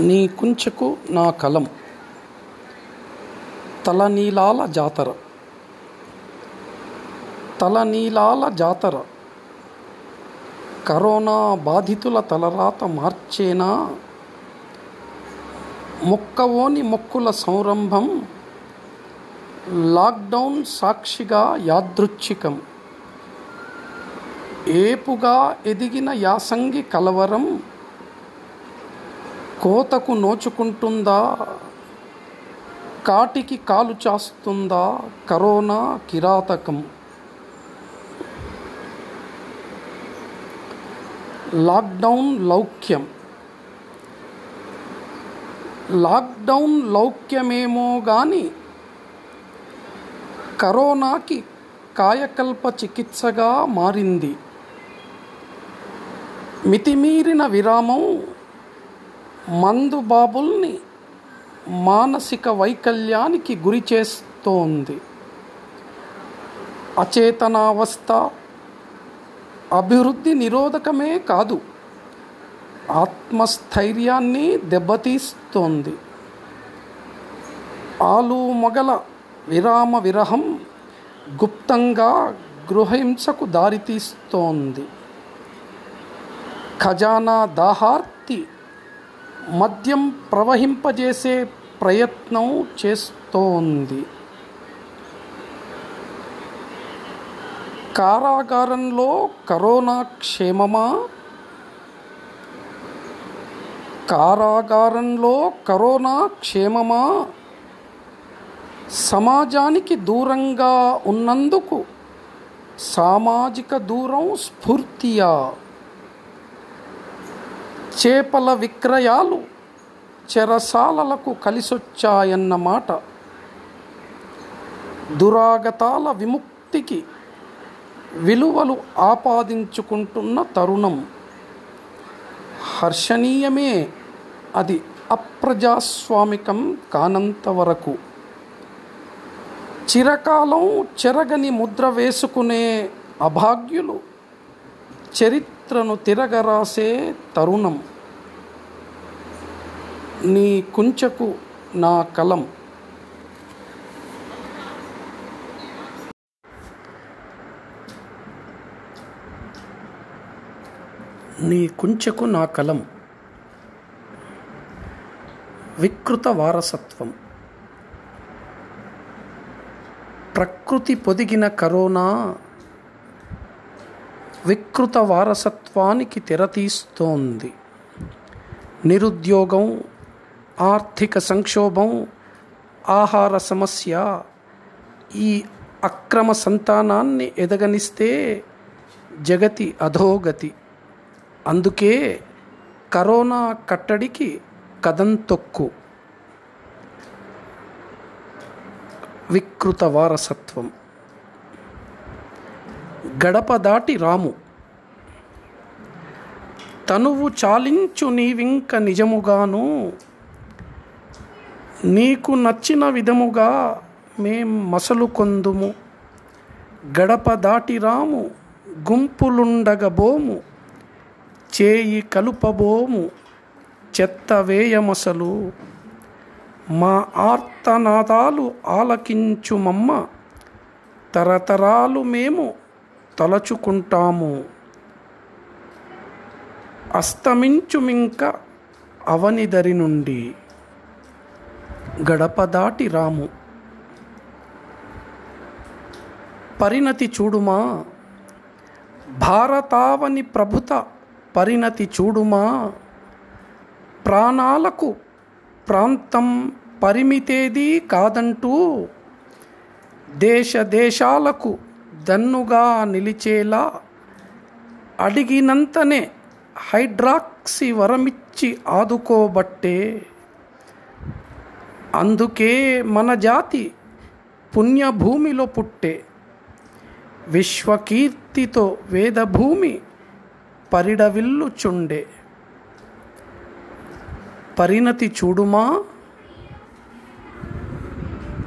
నీ కుంచెకు నా కలం. తలనీలాల జాతర. తలనీలాల జాతర. కరోనా బాధితుల తలరాత మార్చేనా? మొక్కవోని మొక్కుల సంరంభం. లాక్డౌన్ సాక్షిగా యాదృచ్ఛికం. ఏపుగా ఎదిగిన యాసంగి కలవరం. కోతకు నోచుకుంటుందా? కాటికి కాలు చాస్తుందా? కరోనా కిరాతకం. లాక్డౌన్ లౌక్యం. లాక్డౌన్ లౌక్యమేమో కానీ కరోనాకి కాయకల్ప చికిత్సగా మారింది. మితిమీరిన విరామం మందు బాబుల్ని మానసిక వైకల్యానికి గురి చేస్తోంది. అచేతనావస్థ అభివృద్ధి నిరోధకమే కాదు ఆత్మస్థైర్యాన్ని దెబ్బతీస్తోంది. ఆలు మొగల విరామ విరహం గుప్తంగా గృహహింసకు దారితీస్తోంది. ఖజానా దాహార్త్ మద్యం ప్రవహింపజేసే ప్రయత్నం చేస్తోంది. కారాగారంలో కరోనా క్షేమమా? కారాగారంలో కరోనా క్షేమమా? సమాజానికి దూరంగా ఉన్నందుకు సామాజిక దూరం స్ఫూర్తియా? చేపల విక్రయాలు చెరసాలలకు కలిసొచ్చాయన్నమాట దురాగతాల విముక్తికి విలువలు ఆపాదించుకుంటున్న తరుణం. హర్షణీయమే అది అప్రజాస్వామికం కానంత వరకు చిరకాలం చెరగని ముద్ర వేసుకునే అభాగ్యులు చరిత్రను తిరగరాసే తరుణం. నీ కుంచెకు నా కలం. నీ కుంచెకు నా కలం. వికృత వారసత్వం. ప్రకృతి పొదిగిన కరోనా వికృత వారసత్వానికి తెరతీస్తోంది. నిరుద్యోగం ఆర్థిక సంక్షోభం ఆహార సమస్య ఈ అక్రమ సంతానాన్ని ఎదగనిస్తే జగతి అధోగతి. అందుకే కరోనా కట్టడికి కదం తొక్కు. వికృత వారసత్వం. గడప దాటి రాము. తనువు చాలించు నీవింక నిజముగాను నీకు నచ్చిన విధముగా మేం మసలు కొందుము గడప దాటి రాము గుంపులుండగబోము. చేయి కలుపబోము చెత్త వేయమసలు. మా ఆర్తనాదాలు ఆలకించుమమ్మ తరతరాలు మేము తలచుకుంటాము. అస్తమించుమింక అవనిదరి నుండి గడప దాటి రాము. పరిణతి చూడుమా? భారతావని ప్రభుత పరిణతి చూడుమా? ప్రాణాలకు ప్రాంతం పరిమితేది కాదంటూ దేశ దేశాలకు దన్నుగా నిలిచేలా అడిగినంతనే హైడ్రాక్సి వరమిచ్చి ఆదుకోబట్టే అందుకే మన జాతి పుణ్యభూమిలో పుట్టే విశ్వకీర్తితో వేదభూమి పరిడవిల్లుచుండే. పరిణతి చూడుమా?